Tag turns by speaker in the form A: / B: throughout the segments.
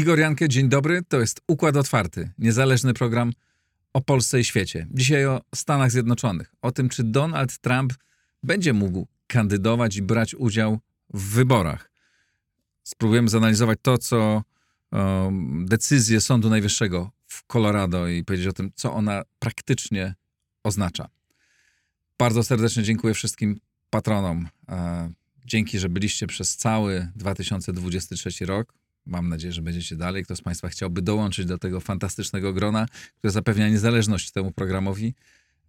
A: Igor Jankę, dzień dobry. To jest Układ Otwarty, niezależny program o Polsce i świecie. Dzisiaj o Stanach Zjednoczonych, o tym, czy Donald Trump będzie mógł kandydować i brać udział w wyborach. Spróbujemy zanalizować to, co um, decyzję Sądu Najwyższego w Colorado i powiedzieć o tym, co ona praktycznie oznacza. Bardzo serdecznie dziękuję wszystkim patronom. E, dzięki, że byliście przez cały 2023 rok. Mam nadzieję, że będziecie dalej. Kto z Państwa chciałby dołączyć do tego fantastycznego grona, które zapewnia niezależność temu programowi,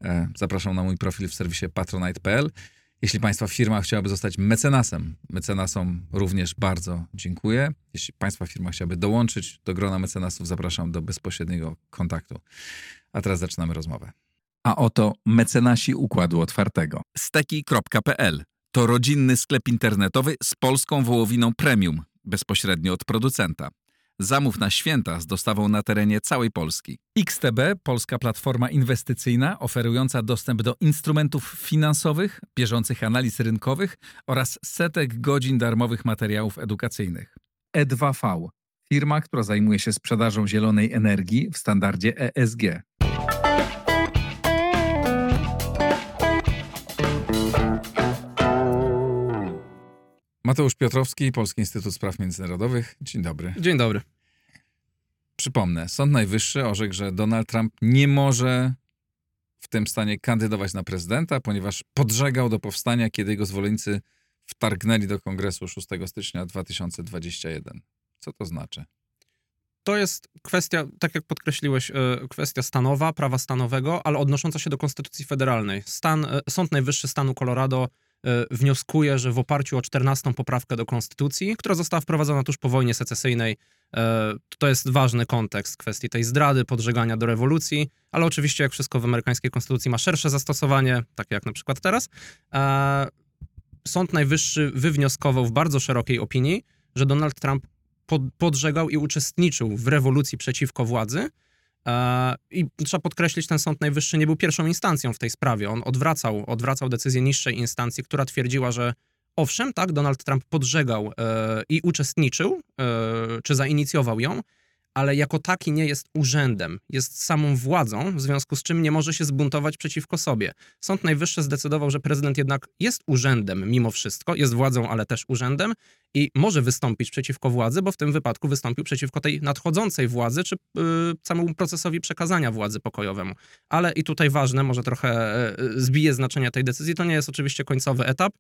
A: e, zapraszam na mój profil w serwisie patronite.pl. Jeśli Państwa firma chciałaby zostać mecenasem, mecenasom również bardzo dziękuję. Jeśli Państwa firma chciałaby dołączyć do grona mecenasów, zapraszam do bezpośredniego kontaktu. A teraz zaczynamy rozmowę. A oto mecenasi Układu Otwartego. Steki.pl to rodzinny sklep internetowy z polską wołowiną premium bezpośrednio od producenta. Zamów na święta z dostawą na terenie całej Polski. XTB, polska platforma inwestycyjna oferująca dostęp do instrumentów finansowych, bieżących analiz rynkowych oraz setek godzin darmowych materiałów edukacyjnych. E2V, firma, która zajmuje się sprzedażą zielonej energii w standardzie ESG. Mateusz Piotrowski, Polski Instytut Spraw Międzynarodowych. Dzień dobry.
B: Dzień dobry.
A: Przypomnę, Sąd Najwyższy orzekł, że Donald Trump nie może w tym stanie kandydować na prezydenta, ponieważ podżegał do powstania, kiedy jego zwolennicy wtargnęli do kongresu 6 stycznia 2021. Co to znaczy?
B: To jest kwestia, tak jak podkreśliłeś, e, kwestia stanowa, prawa stanowego, ale odnosząca się do Konstytucji Federalnej. Stan, e, Sąd Najwyższy stanu Colorado wnioskuje, że w oparciu o 14 poprawkę do Konstytucji, która została wprowadzona tuż po wojnie secesyjnej, e, to jest ważny kontekst kwestii tej zdrady, podżegania do rewolucji, ale oczywiście jak wszystko w amerykańskiej konstytucji ma szersze zastosowanie, takie jak na przykład teraz. E, Sąd Najwyższy wywnioskował w bardzo szerokiej opinii, że Donald Trump podżegał i uczestniczył w rewolucji przeciwko władzy, E, I trzeba podkreślić, ten Sąd Najwyższy nie był pierwszą instancją w tej sprawie. On odwracał, odwracał decyzję niższej instancji, która twierdziła, że owszem, tak, Donald Trump podżegał e, i uczestniczył, e, czy zainicjował ją, ale jako taki nie jest urzędem, jest samą władzą, w związku z czym nie może się zbuntować przeciwko sobie. Sąd Najwyższy zdecydował, że prezydent jednak jest urzędem mimo wszystko, jest władzą, ale też urzędem i może wystąpić przeciwko władzy, bo w tym wypadku wystąpił przeciwko tej nadchodzącej władzy, czy yy, samemu procesowi przekazania władzy pokojowemu. Ale i tutaj ważne, może trochę yy, zbije znaczenia tej decyzji, to nie jest oczywiście końcowy etap,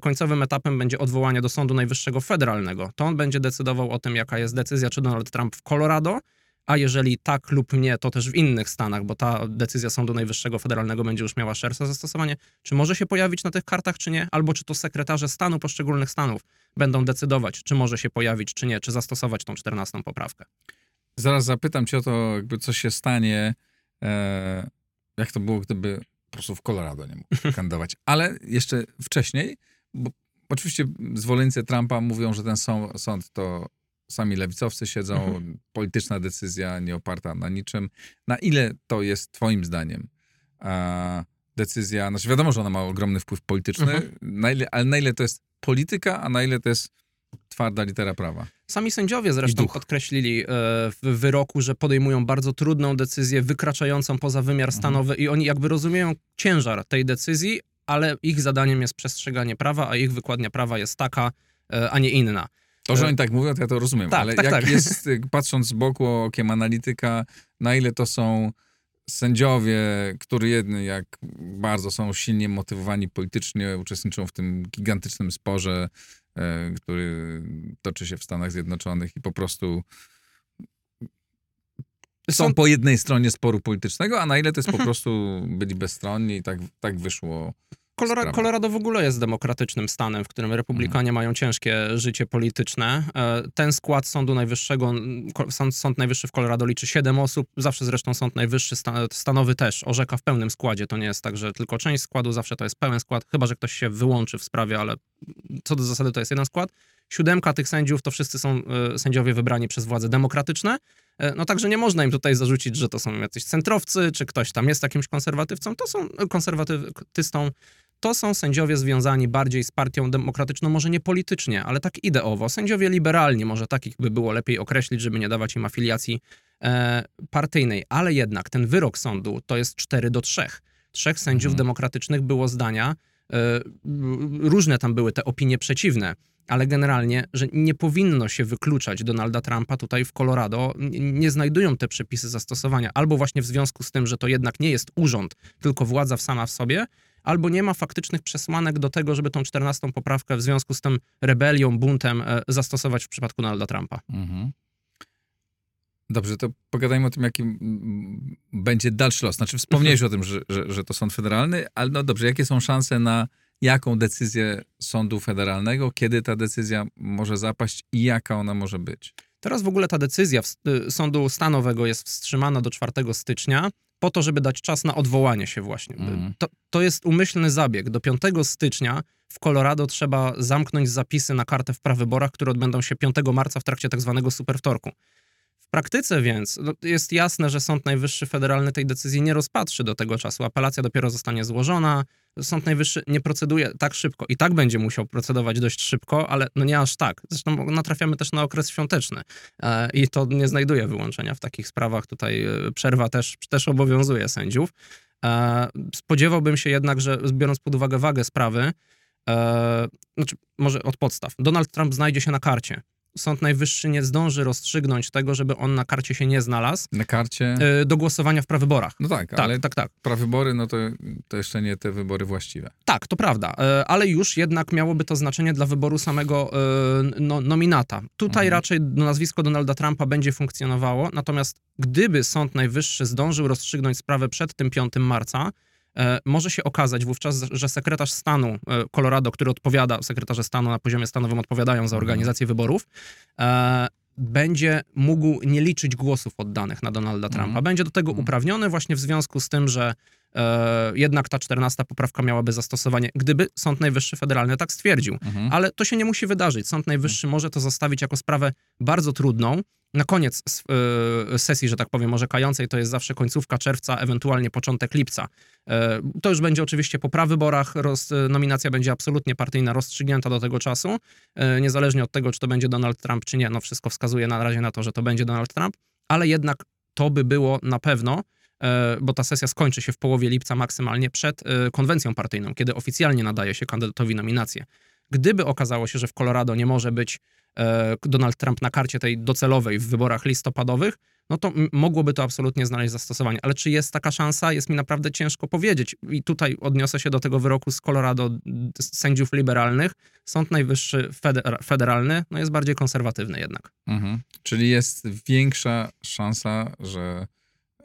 B: końcowym etapem będzie odwołanie do Sądu Najwyższego Federalnego. To on będzie decydował o tym, jaka jest decyzja, czy Donald Trump w Colorado, a jeżeli tak lub nie, to też w innych stanach, bo ta decyzja Sądu Najwyższego Federalnego będzie już miała szersze zastosowanie, czy może się pojawić na tych kartach, czy nie, albo czy to sekretarze stanu poszczególnych stanów będą decydować, czy może się pojawić, czy nie, czy zastosować tą czternastą poprawkę.
A: Zaraz zapytam cię o to, jakby co się stanie, e, jak to było, gdyby po prostu w Colorado nie mógł kandydować. Ale jeszcze wcześniej, bo oczywiście zwolennicy Trumpa mówią, że ten sąd to sami lewicowcy siedzą, mhm. polityczna decyzja nie oparta na niczym. Na ile to jest twoim zdaniem a, decyzja, znaczy wiadomo, że ona ma ogromny wpływ polityczny, mhm. na ile, ale na ile to jest polityka, a na ile to jest twarda litera prawa.
B: Sami sędziowie zresztą podkreślili e, w wyroku, że podejmują bardzo trudną decyzję, wykraczającą poza wymiar mhm. stanowy i oni jakby rozumieją ciężar tej decyzji, ale ich zadaniem jest przestrzeganie prawa, a ich wykładnia prawa jest taka, e, a nie inna.
A: To, że e, oni tak mówią, to ja to rozumiem, tak, ale tak, jak tak. jest, patrząc z boku okiem analityka, na ile to są sędziowie, którzy jedni jak bardzo są silnie motywowani politycznie, uczestniczą w tym gigantycznym sporze który toczy się w Stanach Zjednoczonych i po prostu są po jednej stronie sporu politycznego, a na ile to jest po prostu byli bezstronni i tak, tak wyszło
B: Kolora Colorado w ogóle jest demokratycznym stanem, w którym republikanie mhm. mają ciężkie życie polityczne. E, ten skład Sądu Najwyższego, Sąd, Sąd Najwyższy w Colorado liczy 7 osób, zawsze zresztą Sąd Najwyższy stanowy też orzeka w pełnym składzie. To nie jest tak, że tylko część składu, zawsze to jest pełen skład, chyba że ktoś się wyłączy w sprawie, ale co do zasady to jest jeden skład. Siódemka tych sędziów to wszyscy są e, sędziowie wybrani przez władze demokratyczne. E, No także nie można im tutaj zarzucić, że to są jacyś centrowcy, czy ktoś tam jest jakimś konserwatywcą. To są konserwatystą. To są sędziowie związani bardziej z partią demokratyczną, może nie politycznie, ale tak ideowo. Sędziowie liberalni, może takich by było lepiej określić, żeby nie dawać im afiliacji e, partyjnej. Ale jednak ten wyrok sądu to jest 4 do 3. Trzech sędziów
A: Mhm.
B: demokratycznych było zdania, e, różne tam były te opinie przeciwne, ale generalnie, że nie powinno się wykluczać Donalda Trumpa tutaj w Colorado. Nie znajdują te przepisy zastosowania, albo właśnie w związku z tym, że to jednak nie jest urząd, tylko władza sama w sobie, albo nie ma faktycznych przesłanek do tego, żeby tą 14 poprawkę w związku z tym rebelią, buntem e, zastosować w przypadku Donalda Trumpa.
A: Mhm. Dobrze, to pogadajmy o tym, jaki będzie dalszy los. Znaczy, wspomniałeś o tym, że, że, że to sąd federalny, ale no dobrze, jakie są szanse na jaką decyzję sądu federalnego, kiedy ta decyzja może zapaść i jaka ona może być?
B: Teraz w ogóle ta decyzja y, sądu stanowego jest wstrzymana do 4 stycznia po to, żeby dać czas na odwołanie się właśnie.
A: Mhm.
B: To, to jest umyślny zabieg. Do 5 stycznia w Colorado trzeba zamknąć zapisy na kartę w prawyborach, które odbędą się 5 marca w trakcie tak zwanego superwtorku. Praktyce więc no, jest jasne, że Sąd Najwyższy Federalny tej decyzji nie rozpatrzy do tego czasu. Apelacja dopiero zostanie złożona. Sąd Najwyższy nie proceduje tak szybko. I tak będzie musiał procedować dość szybko, ale no nie aż tak. Zresztą natrafiamy też na okres świąteczny e, i to nie znajduje wyłączenia w takich sprawach. Tutaj e, przerwa też, też obowiązuje sędziów. E, Spodziewałbym się jednak, że biorąc pod uwagę wagę sprawy, e, znaczy może od podstaw, Donald Trump znajdzie się na karcie. Sąd Najwyższy nie zdąży rozstrzygnąć tego, żeby on na karcie się nie znalazł
A: Na karcie?
B: e, do głosowania w prawyborach.
A: No tak,
B: Tak,
A: ale
B: tak, tak.
A: prawybory, no to, to jeszcze nie te wybory właściwe.
B: Tak, to prawda, e, ale już jednak miałoby to znaczenie dla wyboru samego e, no, nominata. Tutaj
A: Mhm.
B: raczej nazwisko Donalda Trumpa będzie funkcjonowało, natomiast gdyby Sąd Najwyższy zdążył rozstrzygnąć sprawę przed tym 5 marca, może się okazać wówczas, że sekretarz stanu e, Colorado, który odpowiada, sekretarze stanu na poziomie stanowym odpowiadają za
A: Mhm.
B: organizację wyborów, e, będzie mógł nie liczyć głosów oddanych na Donalda Trumpa.
A: Mhm.
B: Będzie do tego
A: Mhm.
B: uprawniony właśnie w związku z tym, że e, jednak ta 14 poprawka miałaby zastosowanie, gdyby Sąd Najwyższy Federalny tak stwierdził. Ale to się nie musi wydarzyć. Sąd Najwyższy może to zostawić jako sprawę bardzo trudną. Na koniec e, sesji, że tak powiem, orzekającej, to jest zawsze końcówka czerwca, ewentualnie początek lipca. E, To już będzie oczywiście po prawyborach, roz, e, nominacja będzie absolutnie partyjna, rozstrzygnięta do tego czasu, niezależnie od tego, czy to będzie Donald Trump, czy nie. No wszystko wskazuje na razie na to, że to będzie Donald Trump, ale jednak to by było na pewno, bo ta sesja skończy się w połowie lipca maksymalnie przed konwencją partyjną, kiedy oficjalnie nadaje się kandydatowi nominację. Gdyby okazało się, że w Colorado nie może być e, Donald Trump na karcie tej docelowej w wyborach listopadowych, no to mogłoby to absolutnie znaleźć zastosowanie. Ale czy jest taka szansa, jest mi naprawdę ciężko powiedzieć. I tutaj odniosę się do tego wyroku z Colorado z sędziów liberalnych. Sąd Najwyższy feder- federalny no jest bardziej konserwatywny jednak.
A: Mhm. Czyli jest większa szansa, że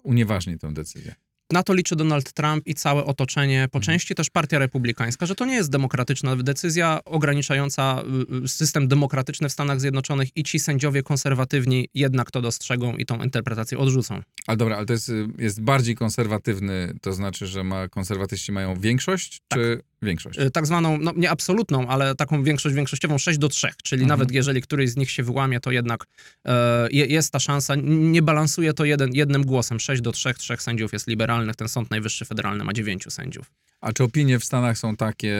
A: unieważni tę decyzję.
B: Na to liczy Donald Trump i całe otoczenie, po
A: Mhm.
B: części też partia republikańska, że to nie jest demokratyczna decyzja ograniczająca y, y, system demokratyczny w Stanach Zjednoczonych i ci sędziowie konserwatywni jednak to dostrzegą i tą interpretację odrzucą.
A: Ale dobra, ale to jest, y, jest bardziej konserwatywny, to znaczy, że ma, konserwatyści mają większość, czy większość?
B: Y, Tak zwaną, no nie absolutną, ale taką większość większościową 6 do 3, czyli
A: Mhm.
B: nawet jeżeli któryś z nich się wyłamie, to jednak e, je- jest ta szansa, nie balansuje to jeden, jednym głosem, 6 do 3, trzech sędziów jest liberalnych, ten Sąd Najwyższy Federalny ma 9 sędziów.
A: A czy opinie w Stanach są takie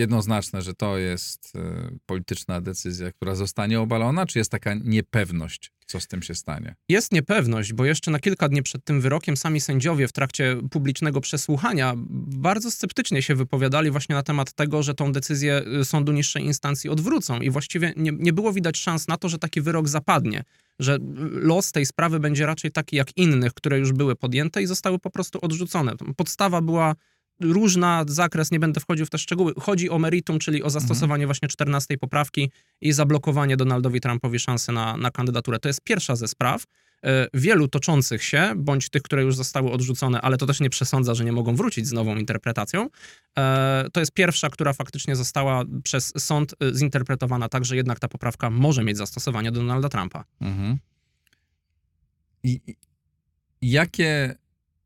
A: jednoznaczne, że to jest y, polityczna decyzja, która zostanie obalona, czy jest taka niepewność, co z tym się stanie?
B: Jest niepewność, bo jeszcze na kilka dni przed tym wyrokiem sami sędziowie w trakcie publicznego przesłuchania bardzo sceptycznie się wypowiadali właśnie na temat tego, że tą decyzję y, sądu niższej instancji odwrócą i właściwie nie, nie było widać szans na to, że taki wyrok zapadnie, że y, los tej sprawy będzie raczej taki jak innych, które już były podjęte i zostały po prostu odrzucone. Podstawa była różna, zakres, nie będę wchodził w te szczegóły. Chodzi o meritum, czyli o zastosowanie właśnie 14 poprawki i zablokowanie Donaldowi Trumpowi szansy na, na kandydaturę. To jest pierwsza ze spraw. E, Wielu toczących się, bądź tych, które już zostały odrzucone, ale to też nie przesądza, że nie mogą wrócić z nową interpretacją. E, To jest pierwsza, która faktycznie została przez sąd e, zinterpretowana tak, że jednak ta poprawka może mieć zastosowanie do Donalda Trumpa.
A: Mhm. I, I jakie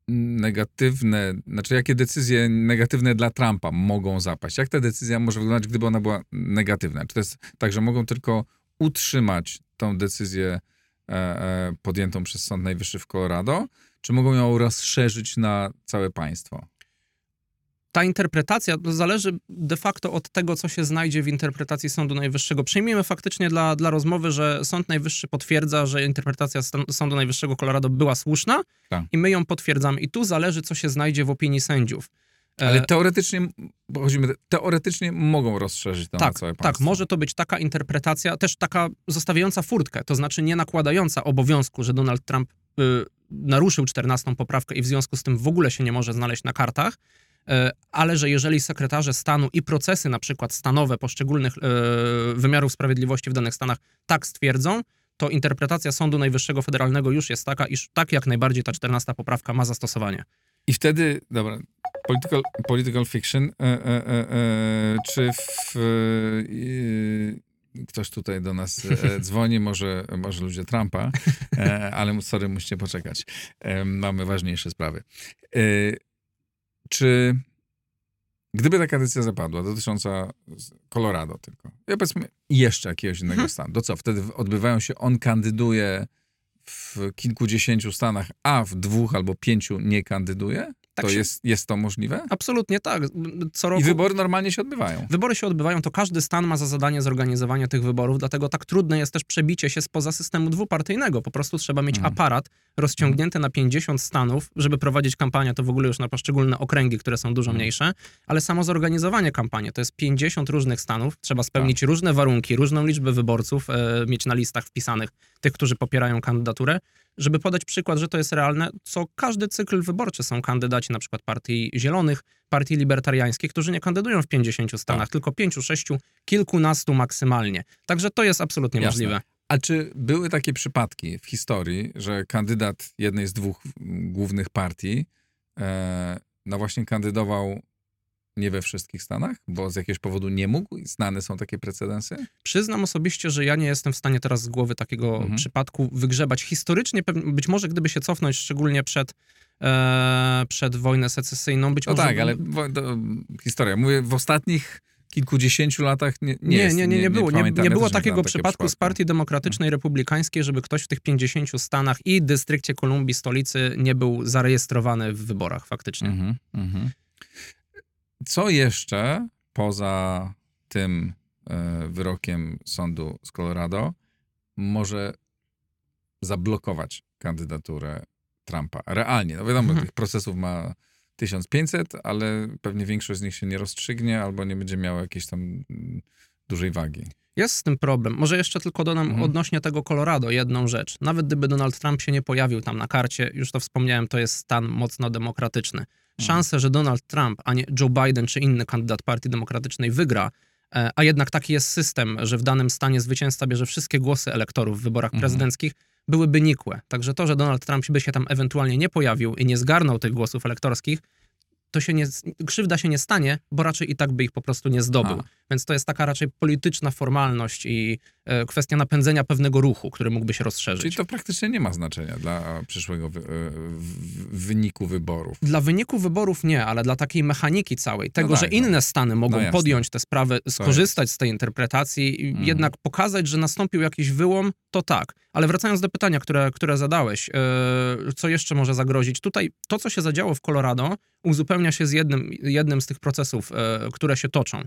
A: negatywne, znaczy jakie decyzje negatywne dla Trumpa mogą zapaść? Jak ta decyzja może wyglądać, gdyby ona była negatywna? Czy to jest tak, że mogą tylko utrzymać tą decyzję e, e, podjętą przez Sąd Najwyższy w Colorado, czy mogą ją rozszerzyć na całe państwo?
B: Ta interpretacja zależy de facto od tego, co się znajdzie w interpretacji Sądu Najwyższego. Przyjmijmy faktycznie dla, dla rozmowy, że Sąd Najwyższy potwierdza, że interpretacja Sądu Najwyższego Colorado była słuszna
A: Tak.
B: i my ją potwierdzamy. I tu zależy, co się znajdzie w opinii sędziów. E,
A: Ale teoretycznie, bo chodzimy, teoretycznie mogą rozszerzyć to na
B: tak,
A: całe
B: tak,
A: państwo.
B: może to być taka interpretacja, też taka zostawiająca furtkę, to znaczy nie nakładająca obowiązku, że Donald Trump y, naruszył 14 poprawkę i w związku z tym w ogóle się nie może znaleźć na kartach, e, ale że jeżeli sekretarze stanu i procesy na przykład stanowe poszczególnych e, wymiarów sprawiedliwości w danych stanach tak stwierdzą, to interpretacja Sądu Najwyższego Federalnego już jest taka, iż tak jak najbardziej ta 14 poprawka ma zastosowanie.
A: I wtedy, dobra, political, political fiction, e, e, e, e, czy w, e, ktoś tutaj do nas e, dzwoni, może, może ludzie Trumpa, e, ale sorry, musicie poczekać. E, mamy ważniejsze sprawy. Czy gdyby taka decyzja zapadła dotycząca Colorado tylko, ja powiedzmy jeszcze jakiegoś innego
B: Mhm.
A: stanu, to co, wtedy odbywają się, on kandyduje w kilkudziesięciu stanach, a w dwóch albo pięciu nie kandyduje?
B: Tak
A: to
B: się-
A: jest, jest to możliwe?
B: Absolutnie tak. Co roku...
A: I wybory normalnie się odbywają.
B: Wybory się odbywają, to każdy stan ma za zadanie zorganizowanie tych wyborów, dlatego tak trudne jest też przebicie się spoza systemu dwupartyjnego. Po prostu trzeba mieć
A: Mhm.
B: aparat rozciągnięty na 50 stanów, żeby prowadzić kampanię, to w ogóle już na poszczególne okręgi, które są dużo
A: Mhm.
B: mniejsze, ale samo zorganizowanie kampanii to jest 50 różnych stanów, trzeba spełnić
A: Tak.
B: różne warunki, różną liczbę wyborców, e, mieć na listach wpisanych tych, którzy popierają kandydaturę. Żeby podać przykład, że to jest realne, co każdy cykl wyborczy są kandydaci na przykład partii zielonych, partii libertariańskiej, którzy nie kandydują w 50 stanach,
A: Tak.
B: tylko 5, 6, kilkunastu maksymalnie. Także to jest absolutnie
A: Jasne.
B: możliwe.
A: A czy były takie przypadki w historii, że kandydat jednej z dwóch głównych partii e, no właśnie kandydował nie we wszystkich stanach, bo z jakiegoś powodu nie mógł? Znane są takie precedensy?
B: Przyznam osobiście, że ja nie jestem w stanie teraz z głowy takiego
A: Mhm.
B: przypadku wygrzebać. Historycznie, być może gdyby się cofnąć, szczególnie przed, e, przed wojnę secesyjną, być
A: No
B: może...
A: tak, ale wo- to, historia. Mówię, w ostatnich kilkudziesięciu latach nie, nie,
B: Nie,
A: jest,
B: nie, nie, nie było. Nie, nie
A: Ja
B: było takiego przypadku z. Partii Demokratycznej Republikańskiej, żeby ktoś w tych 50 stanach i dystrykcie Kolumbii, stolicy, nie był zarejestrowany w wyborach faktycznie.
A: Mhm, mhm. Co jeszcze poza tym e, wyrokiem sądu z Colorado może zablokować kandydaturę Trumpa? Realnie. No wiadomo,
B: Mhm.
A: tych procesów ma 1500, ale pewnie większość z nich się nie rozstrzygnie albo nie będzie miała jakiejś tam mm, dużej wagi.
B: Jest z tym problem. Może jeszcze tylko dodam
A: Mhm.
B: odnośnie tego Colorado jedną rzecz. Nawet gdyby Donald Trump się nie pojawił tam na karcie, już to wspomniałem, to jest stan mocno demokratyczny. Szanse, że Donald Trump, a nie Joe Biden czy inny kandydat Partii Demokratycznej wygra, e, a jednak taki jest system, że w danym stanie zwycięzca bierze wszystkie głosy elektorów w wyborach
A: Mhm.
B: prezydenckich, byłyby nikłe. Także to, że Donald Trump by się tam ewentualnie nie pojawił i nie zgarnął tych głosów elektorskich, to się nie, krzywda się nie stanie, bo raczej i tak by ich po prostu nie zdobył.
A: A.
B: Więc to jest taka raczej polityczna formalność i e, kwestia napędzenia pewnego ruchu, który mógłby się rozszerzyć.
A: Czyli to praktycznie nie ma znaczenia dla przyszłego wy, e, wyniku wyborów.
B: Dla wyniku wyborów nie, ale dla takiej mechaniki całej, tego,
A: tak,
B: że
A: no.
B: inne stany mogą
A: No
B: podjąć te sprawy, skorzystać z tej interpretacji, i
A: Mhm.
B: jednak pokazać, że nastąpił jakiś wyłom, to tak. Ale wracając do pytania, które, które zadałeś, e, co jeszcze może zagrozić? Tutaj to, co się zadziało w Colorado, uzupełnia się z jednym, jednym z tych procesów, e, które się toczą.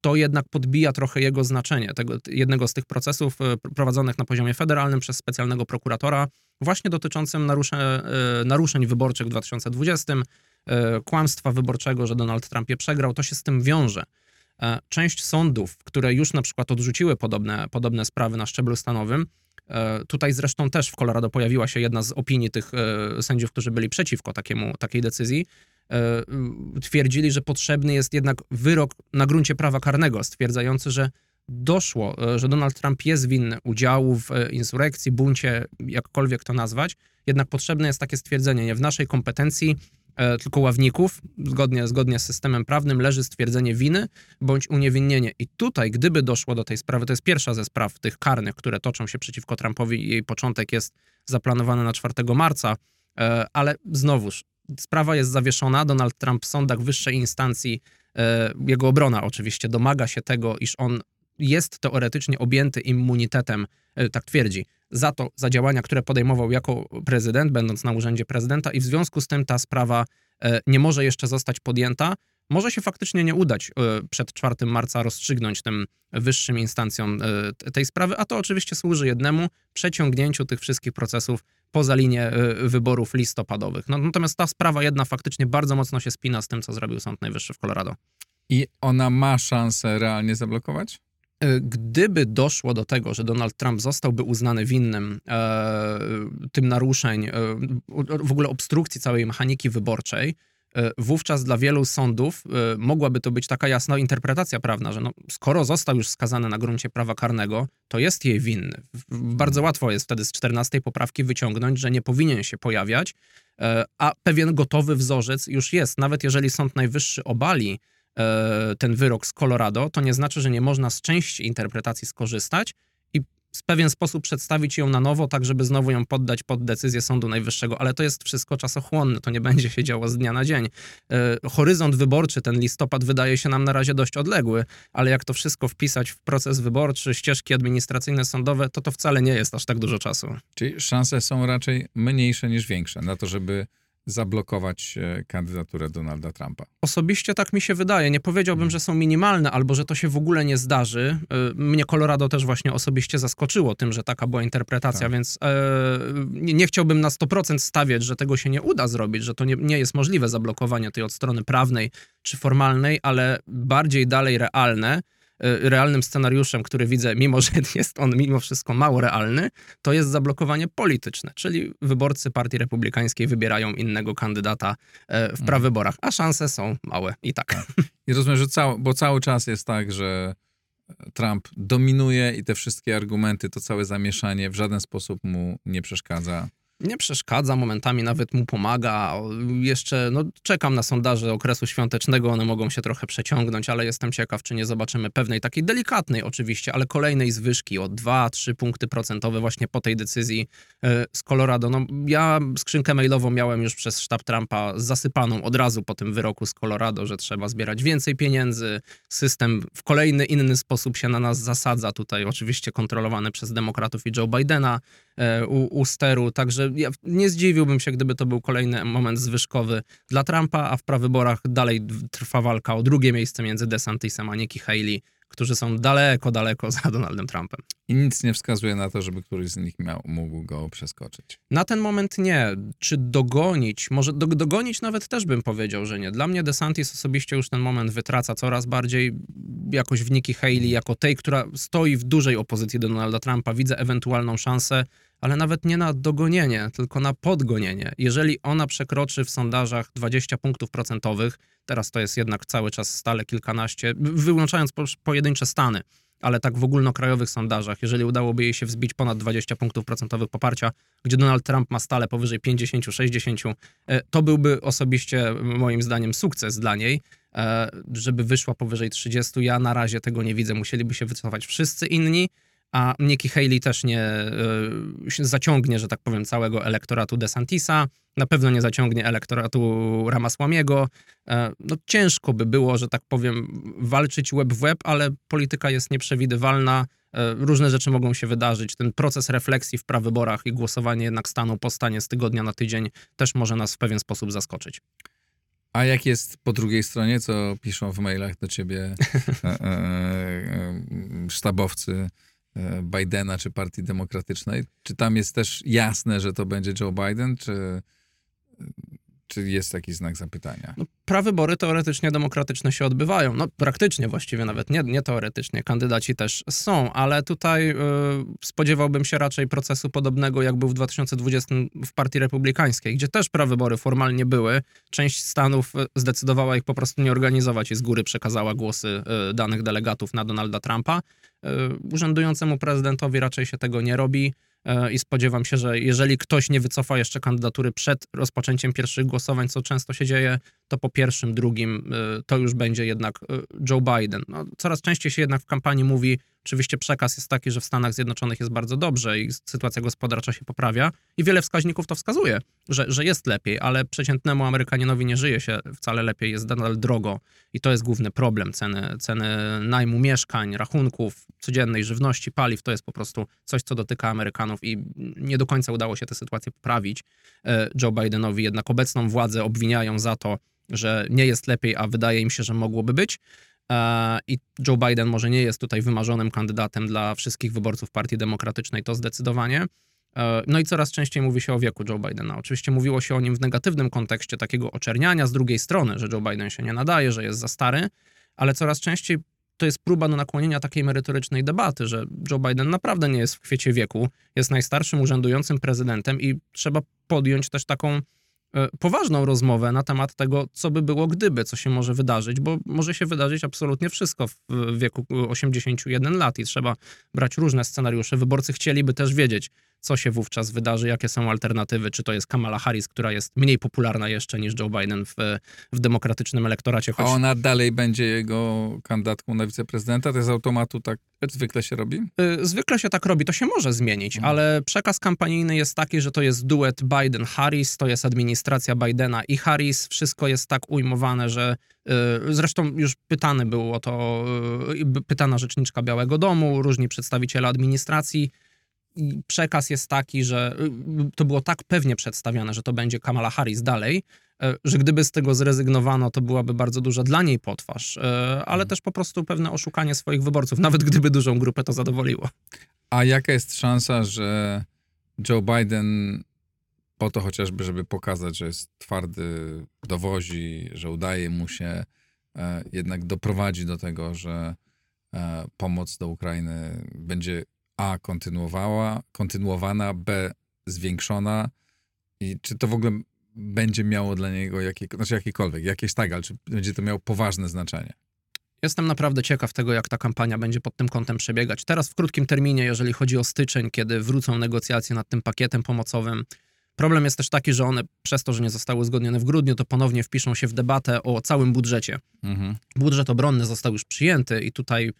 B: To jednak podbija trochę jego znaczenie, tego, jednego z tych procesów e, prowadzonych na poziomie federalnym przez specjalnego prokuratora, właśnie dotyczącym narusze, e, naruszeń wyborczych w 2020, e, kłamstwa wyborczego, że Donald Trump je przegrał, to się z tym wiąże. Część sądów, które już na przykład odrzuciły podobne, podobne sprawy na szczeblu stanowym, tutaj zresztą też w Colorado pojawiła się jedna z opinii tych sędziów, którzy byli przeciwko takiemu, takiej decyzji, twierdzili, że potrzebny jest jednak wyrok na gruncie prawa karnego, stwierdzający, że doszło, e, że Donald Trump jest winny udziału w e, insurekcji, buncie, jakkolwiek to nazwać, jednak potrzebne jest takie stwierdzenie, nie w naszej kompetencji, e, tylko ławników, zgodnie, zgodnie z systemem prawnym, leży stwierdzenie winy bądź uniewinnienie. I tutaj, gdyby doszło do tej sprawy, to jest pierwsza ze spraw tych karnych, które toczą się przeciwko Trumpowi, jej początek jest zaplanowany na 4 marca, e, ale znowuż, sprawa jest zawieszona. Donald Trump w sądach wyższej instancji, e, jego obrona oczywiście, domaga się tego, iż on jest teoretycznie objęty immunitetem, e, tak twierdzi, za to, za działania, które podejmował jako prezydent, będąc na urzędzie prezydenta, i w związku z tym ta sprawa e, nie może jeszcze zostać podjęta. Może się faktycznie nie udać e, przed 4 marca rozstrzygnąć tym wyższym instancjom e, tej sprawy, a to oczywiście służy jednemu przeciągnięciu tych wszystkich procesów poza linię e, wyborów listopadowych. No, natomiast ta sprawa jedna faktycznie bardzo mocno się spina z tym, co zrobił Sąd Najwyższy w Colorado.
A: I ona ma szansę realnie zablokować?
B: Gdyby doszło do tego, że Donald Trump zostałby uznany winnym e, tym naruszeń, e, w ogóle obstrukcji całej mechaniki wyborczej, wówczas dla wielu sądów e, mogłaby to być taka jasna interpretacja prawna, że no, skoro został już skazany na gruncie prawa karnego, to jest jej winny. Bardzo łatwo jest wtedy z 14 poprawki wyciągnąć, że nie powinien się pojawiać, e, a pewien gotowy wzorzec już jest. Nawet jeżeli Sąd Najwyższy obali e, ten wyrok z Colorado, to nie znaczy, że nie można z części interpretacji skorzystać w pewien sposób przedstawić ją na nowo, tak żeby znowu ją poddać pod decyzję Sądu Najwyższego, ale to jest wszystko czasochłonne, to nie będzie się działo z dnia na dzień. E, Horyzont wyborczy, ten listopad wydaje się nam na razie dość odległy, ale jak to wszystko wpisać w proces wyborczy, ścieżki administracyjne, sądowe, to to wcale nie jest aż tak dużo czasu.
A: Czyli szanse są raczej mniejsze niż większe na to, żeby zablokować e, kandydaturę Donalda Trumpa.
B: Osobiście tak mi się wydaje. Nie powiedziałbym, że są minimalne albo że to się w ogóle nie zdarzy. Y, Mnie Colorado też właśnie osobiście zaskoczyło tym, że taka była interpretacja,
A: Tak.
B: więc e, nie, nie chciałbym na 100% stawiać, że tego się nie uda zrobić, że to nie, nie jest możliwe zablokowanie tej od strony prawnej czy formalnej, ale bardziej dalej realne. Y, Realnym scenariuszem, który widzę, mimo że jest on mimo wszystko mało realny, to jest zablokowanie polityczne, czyli wyborcy Partii Republikańskiej wybierają innego kandydata e, w prawyborach, a szanse są małe i tak.
A: I rozumiem, że cały, bo cały czas jest tak, że Trump dominuje i te wszystkie argumenty, to całe zamieszanie w żaden sposób mu nie przeszkadza.
B: Nie przeszkadza, momentami nawet mu pomaga. Jeszcze no, czekam na sondaże okresu świątecznego, one mogą się trochę przeciągnąć, ale jestem ciekaw, czy nie zobaczymy pewnej takiej delikatnej oczywiście, ale kolejnej zwyżki o 2-3 punkty procentowe właśnie po tej decyzji e, z Colorado. No, ja skrzynkę mailową miałem już przez sztab Trumpa zasypaną od razu po tym wyroku z Colorado, że trzeba zbierać więcej pieniędzy. System w kolejny inny sposób się na nas zasadza, tutaj oczywiście kontrolowany przez demokratów i Joe Bidena u, u steru, także ja nie zdziwiłbym się, gdyby to był kolejny moment zwyżkowy dla Trumpa, a w prawyborach dalej trwa walka o drugie miejsce między DeSantisem a Nikki Haley, którzy są daleko, daleko za Donaldem Trumpem.
A: I nic nie wskazuje na to, żeby któryś z nich miał, mógł go przeskoczyć.
B: Na ten moment nie. Czy dogonić? Może do, dogonić nawet też bym powiedział, że nie. Dla mnie DeSantis osobiście już ten moment wytraca coraz bardziej jakoś w Nikki Haley jako tej, która stoi w dużej opozycji do Donalda Trumpa. Widzę ewentualną szansę, ale nawet nie na dogonienie, tylko na podgonienie. Jeżeli ona przekroczy w sondażach 20 punktów procentowych, teraz to jest jednak cały czas stale kilkanaście, wyłączając po, pojedyncze stany, ale tak w ogólnokrajowych sondażach, jeżeli udałoby jej się wzbić ponad 20 punktów procentowych poparcia, gdzie Donald Trump ma stale powyżej 50-60, e, to byłby osobiście moim zdaniem sukces dla niej, e, żeby wyszła powyżej 30. Ja na razie tego nie widzę. Musieliby się wycofać wszyscy inni, a Nikki Haley też nie się zaciągnie, że tak powiem, całego elektoratu DeSantisa, na pewno nie zaciągnie elektoratu Ramasłamiego. E, No ciężko by było, że tak powiem, walczyć łeb w łeb, ale polityka jest nieprzewidywalna. E, Różne rzeczy mogą się wydarzyć. Ten proces refleksji w prawyborach i głosowanie jednak stanu po stanie z tygodnia na tydzień też może nas w pewien sposób zaskoczyć.
A: A jak jest po drugiej stronie, co piszą w mailach do ciebie e, e, sztabowcy Bidena czy Partii Demokratycznej? Czy tam jest też jasne, że to będzie Joe Biden, czy, czy jest taki znak zapytania?
B: No, prawybory teoretycznie demokratyczne się odbywają. No praktycznie właściwie nawet, nie, nie teoretycznie. Kandydaci też są, ale tutaj y, spodziewałbym się raczej procesu podobnego, jak był w 2020 w Partii Republikańskiej, gdzie też prawybory formalnie były. Część stanów y, zdecydowała ich po prostu nie organizować i z góry przekazała głosy y, danych delegatów na Donalda Trumpa. Y, urzędującemu prezydentowi raczej się tego nie robi e, i spodziewam się, że jeżeli ktoś nie wycofa jeszcze kandydatury przed rozpoczęciem pierwszych głosowań, co często się dzieje, to po pierwszym, drugim y, to już będzie jednak y, Joe Biden. No, coraz częściej się jednak w kampanii mówi Oczywiście przekaz jest taki, że w Stanach Zjednoczonych jest bardzo dobrze i sytuacja gospodarcza się poprawia i wiele wskaźników to wskazuje, że, że jest lepiej, ale przeciętnemu Amerykaninowi nie żyje się wcale lepiej, jest nadal drogo i to jest główny problem. Ceny, ceny najmu mieszkań, rachunków, codziennej żywności, paliw, to jest po prostu coś, co dotyka Amerykanów i nie do końca udało się tę sytuację poprawić. E, Joe Bidenowi jednak obecną władzę obwiniają za to, że nie jest lepiej, a wydaje im się, że mogłoby być. E, I Joe Biden może nie jest tutaj wymarzonym kandydatem dla wszystkich wyborców Partii Demokratycznej, to zdecydowanie. E, no i coraz częściej mówi się o wieku Joe Bidena. Oczywiście mówiło się o nim w negatywnym kontekście takiego oczerniania z drugiej strony, że Joe Biden się nie nadaje, że jest za stary, ale coraz częściej to jest próba do nakłonienia takiej merytorycznej debaty, że Joe Biden naprawdę nie jest w kwiecie wieku, jest najstarszym urzędującym prezydentem i trzeba podjąć też taką poważną rozmowę na temat tego, co by było gdyby, co się może wydarzyć, bo może się wydarzyć absolutnie wszystko w wieku 81 lat i trzeba brać różne scenariusze. Wyborcy chcieliby też wiedzieć, co się wówczas wydarzy, jakie są alternatywy, czy to jest Kamala Harris, która jest mniej popularna jeszcze niż Joe Biden w, w demokratycznym elektoracie.
A: Choć... A ona dalej będzie jego kandydatką na wiceprezydenta? To jest z automatu tak zwykle się robi?
B: Y, zwykle się tak robi, to się może zmienić, mhm. ale przekaz kampanijny jest taki, że to jest duet Biden-Harris, to jest administracja Bidena i Harris, wszystko jest tak ujmowane, że y, Zresztą już pytany był o to, y, pytana rzeczniczka Białego Domu, różni przedstawiciele administracji przekaz jest taki, że y, to było tak pewnie przedstawiane, że to będzie Kamala Harris dalej, e, że gdyby z tego zrezygnowano, to byłaby bardzo duża dla niej potwarz, e, ale mhm. też po prostu pewne oszukanie swoich wyborców, nawet gdyby dużą grupę to zadowoliło.
A: A jaka jest szansa, że Joe Biden po to chociażby, żeby pokazać, że jest twardy, dowozi, że udaje mu się e, jednak doprowadzić do tego, że pomoc do Ukrainy będzie a kontynuowała, kontynuowana, B zwiększona i czy to w ogóle będzie miało dla niego jakie, znaczy jakiekolwiek, jakieś tak, ale czy będzie to miało poważne znaczenie?
B: Jestem naprawdę ciekaw tego, jak ta kampania będzie pod tym kątem przebiegać. Teraz w krótkim terminie, jeżeli chodzi o styczeń, kiedy wrócą negocjacje nad tym pakietem pomocowym, problem jest też taki, że one przez to, że nie zostały uzgodnione w grudniu, to ponownie wpiszą się w debatę o całym budżecie. Mhm. Budżet obronny został już przyjęty i tutaj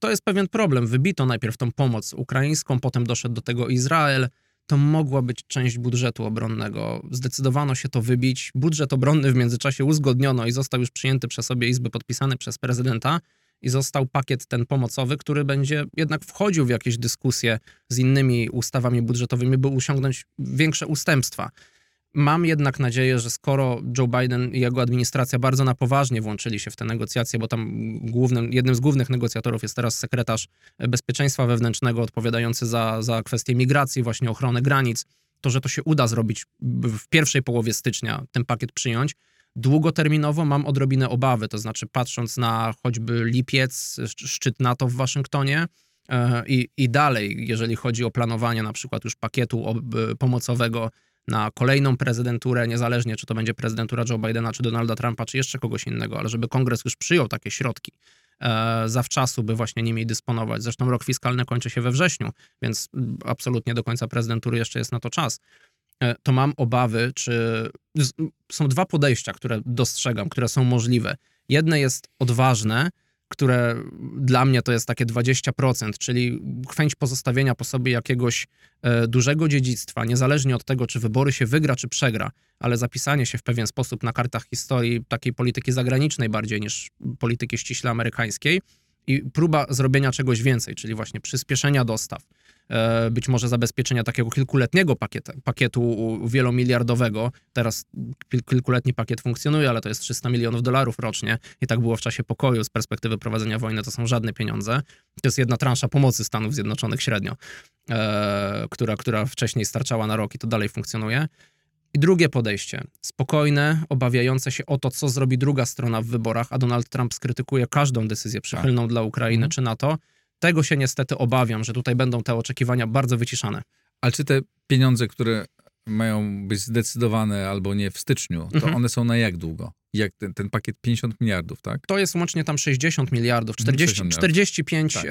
B: to jest pewien problem. Wybito najpierw tą pomoc ukraińską, potem doszedł do tego Izrael. To mogła być część budżetu obronnego. Zdecydowano się to wybić. Budżet obronny w międzyczasie uzgodniono i został już przyjęty przez obie izby, podpisany przez prezydenta. I został pakiet ten pomocowy, który będzie jednak wchodził w jakieś dyskusje z innymi ustawami budżetowymi, by osiągnąć większe ustępstwa. Mam jednak nadzieję, że skoro Joe Biden i jego administracja bardzo na poważnie włączyli się w te negocjacje, bo tam głównym, jednym z głównych negocjatorów jest teraz sekretarz bezpieczeństwa wewnętrznego odpowiadający za, za kwestie migracji, właśnie ochronę granic, to, że to się uda zrobić w pierwszej połowie stycznia, ten pakiet przyjąć, Długoterminowo mam odrobinę obawy, to znaczy patrząc na choćby lipiec, szczyt NATO w Waszyngtonie e, i, i dalej, jeżeli chodzi o planowanie na przykład już pakietu pomocowego na kolejną prezydenturę, niezależnie czy to będzie prezydentura Joe Bidena, czy Donalda Trumpa, czy jeszcze kogoś innego, ale żeby kongres już przyjął takie środki e, zawczasu, by właśnie nimi dysponować. Zresztą rok fiskalny kończy się we wrześniu, więc absolutnie do końca prezydentury jeszcze jest na to czas. E, to mam obawy, czy są dwa podejścia, które dostrzegam, które są możliwe. Jedne jest odważne, które dla mnie to jest takie 20%, czyli chęć pozostawienia po sobie jakiegoś e, dużego dziedzictwa, niezależnie od tego, czy wybory się wygra, czy przegra, ale zapisanie się w pewien sposób na kartach historii takiej polityki zagranicznej bardziej niż polityki ściśle amerykańskiej i próba zrobienia czegoś więcej, czyli właśnie przyspieszenia dostaw, być może zabezpieczenia takiego kilkuletniego pakietu, pakietu wielomiliardowego. Teraz kilkuletni pakiet funkcjonuje, ale to jest 300 milionów dolarów rocznie i tak było w czasie pokoju. Z perspektywy prowadzenia wojny to są żadne pieniądze. To jest jedna transza pomocy Stanów Zjednoczonych średnio, e, która, która wcześniej starczała na rok i to dalej funkcjonuje. I drugie podejście, spokojne, obawiające się o to, co zrobi druga strona w wyborach, a Donald Trump skrytykuje każdą decyzję przychylną tak. dla Ukrainy mhm. czy NATO, tego się niestety obawiam, że tutaj będą te oczekiwania bardzo wyciszane.
A: Ale czy te pieniądze, które mają być zdecydowane albo nie w styczniu, to mhm. one są na jak długo? Jak ten, ten, pakiet 50 miliardów, tak?
B: To jest łącznie tam 60 miliardów, 40, 60 45 tak. e,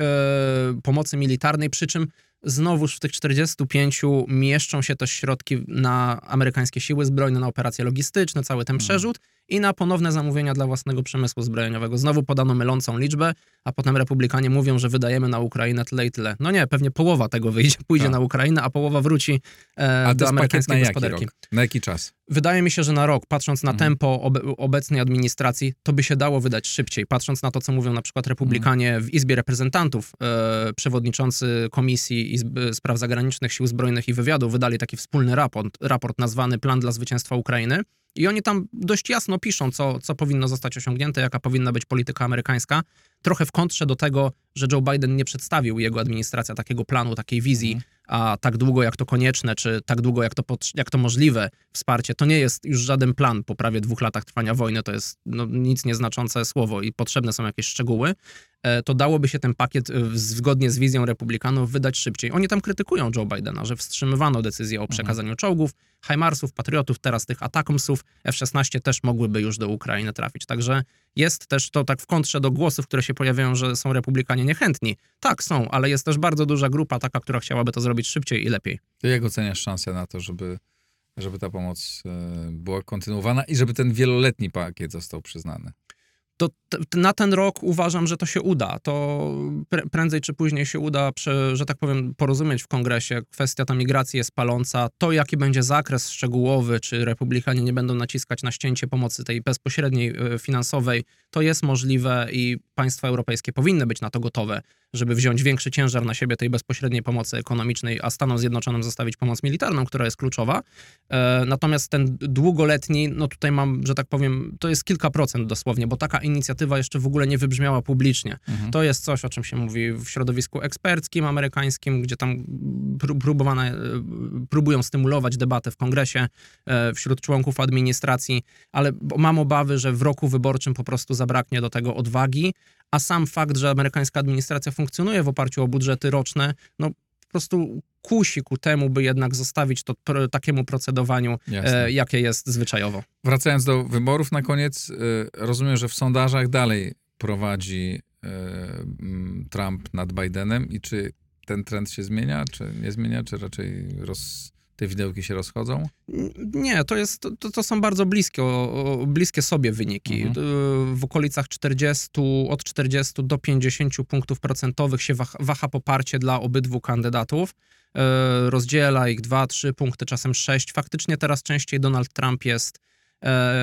B: pomocy militarnej, przy czym znowuż w tych 45 mieszczą się też środki na amerykańskie siły zbrojne, na operacje logistyczne, cały ten mhm. przerzut i na ponowne zamówienia dla własnego przemysłu zbrojeniowego. Znowu podano mylącą liczbę, a potem republikanie mówią, że wydajemy na Ukrainę tyle i tyle. No nie, pewnie połowa tego wyjdzie, pójdzie
A: Tak.
B: na Ukrainę, a połowa wróci e,
A: A
B: do
A: na
B: amerykańskiej
A: jaki
B: gospodarki.
A: Na jaki czas?
B: Wydaje mi się, że na rok, patrząc na
A: Mhm.
B: tempo obe, obecnej administracji, to by się dało wydać szybciej. Patrząc na to, co mówią na przykład republikanie w Izbie Reprezentantów, e, przewodniczący Komisji Izby Spraw Zagranicznych, Sił Zbrojnych i Wywiadu wydali taki wspólny raport, raport nazwany Plan dla zwycięstwa Ukrainy. I oni tam dość jasno piszą, co, co powinno zostać osiągnięte, jaka powinna być polityka amerykańska. Trochę w kontrze do tego, że Joe Biden nie przedstawił jego administracja takiego planu, takiej wizji, a tak długo jak to konieczne, czy tak długo jak to, jak to możliwe wsparcie, to nie jest już żaden plan po prawie dwóch latach trwania wojny, to jest no, nic nieznaczące słowo i potrzebne są jakieś szczegóły, e, to dałoby się ten pakiet e, zgodnie z wizją republikanów wydać szybciej. Oni tam krytykują Joe Bidena, że wstrzymywano decyzję o przekazaniu czołgów, HIMARSów, Patriotów, teraz tych Atakomsów, F-16 też mogłyby już do Ukrainy trafić. Także jest też to tak w kontrze do głosów, które się pojawiają, że są republikanie niechętni. Tak, są, ale jest też bardzo duża grupa taka, która chciałaby to zrobić szybciej i lepiej.
A: Jak oceniasz szansę na to, żeby, żeby ta pomoc e, była kontynuowana i żeby ten wieloletni pakiet został przyznany?
B: To na ten rok uważam, że to się uda. To prędzej czy później się uda, że tak powiem, porozumieć w kongresie. Kwestia ta migracji jest paląca. To, jaki będzie zakres szczegółowy, czy republikanie nie będą naciskać na ścięcie pomocy tej bezpośredniej e, finansowej, to jest możliwe i państwa europejskie powinny być na to gotowe, żeby wziąć większy ciężar na siebie tej bezpośredniej pomocy ekonomicznej, a Stanom Zjednoczonym zostawić pomoc militarną, która jest kluczowa. E, Natomiast ten długoletni, no tutaj mam, że tak powiem, to jest kilka procent dosłownie, bo taka inicjatywa jeszcze w ogóle nie wybrzmiała publicznie.
A: Mhm.
B: To jest coś, o czym się mówi w środowisku eksperckim amerykańskim, gdzie tam pró- próbowane, e, próbują stymulować debatę w kongresie e, wśród członków administracji, ale mam obawy, że w roku wyborczym po prostu zabraknie do tego odwagi, a sam fakt, że amerykańska administracja funkcjonuje w oparciu o budżety roczne, no po prostu kusi ku temu, by jednak zostawić to pr- takiemu procedowaniu, e, jakie jest zwyczajowo.
A: Wracając do wyborów na koniec, e, rozumiem, że w sondażach dalej prowadzi mm, Trump nad Bidenem i czy ten trend się zmienia, czy nie zmienia, czy raczej roz, te widełki się rozchodzą?
B: Nie, to, jest, to, to są bardzo bliskie, bliskie sobie wyniki.
A: Mhm.
B: W okolicach 40, od 40 do 50 punktów procentowych się waha, waha poparcie dla obydwu kandydatów. Y, Rozdziela ich 2-3 punkty, czasem 6. Faktycznie teraz częściej Donald Trump jest, e,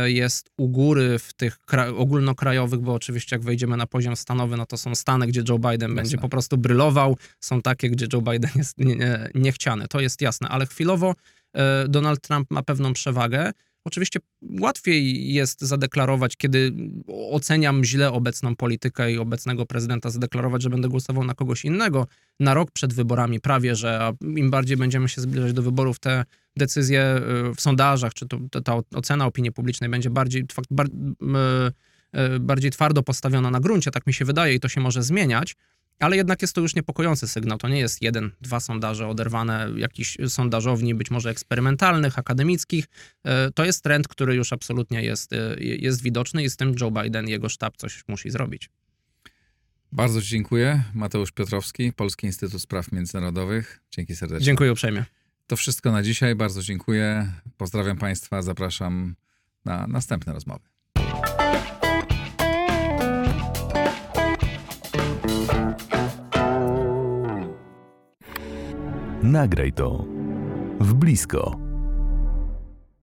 B: jest u góry w tych kra- ogólnokrajowych, bo oczywiście jak wejdziemy na poziom stanowy, no to są Stany, gdzie Joe Biden będzie po prostu brylował, są takie, gdzie Joe Biden jest nie, nie, niechciany. To jest jasne, ale chwilowo e, Donald Trump ma pewną przewagę. Oczywiście łatwiej jest zadeklarować, kiedy oceniam źle obecną politykę i obecnego prezydenta, zadeklarować, że będę głosował na kogoś innego na rok przed wyborami prawie, że a im bardziej będziemy się zbliżać do wyborów, te decyzje y, w sondażach, czy to, ta ocena opinii publicznej będzie bardziej, y, y, bardziej twardo postawiona na gruncie, tak mi się wydaje i to się może zmieniać. Ale jednak jest to już niepokojący sygnał. To nie jest jeden, dwa sondaże oderwane jakichś sondażowni, być może eksperymentalnych, akademickich. E, To jest trend, który już absolutnie jest, e, jest widoczny i z tym Joe Biden i jego sztab coś musi zrobić.
A: Bardzo Ci dziękuję. Mateusz Piotrowski, Polski Instytut Spraw Międzynarodowych. Dzięki serdecznie.
B: Dziękuję uprzejmie.
A: To wszystko na dzisiaj. Bardzo dziękuję. Pozdrawiam Państwa. Zapraszam na następne rozmowy.
C: Nagraj to w blisko.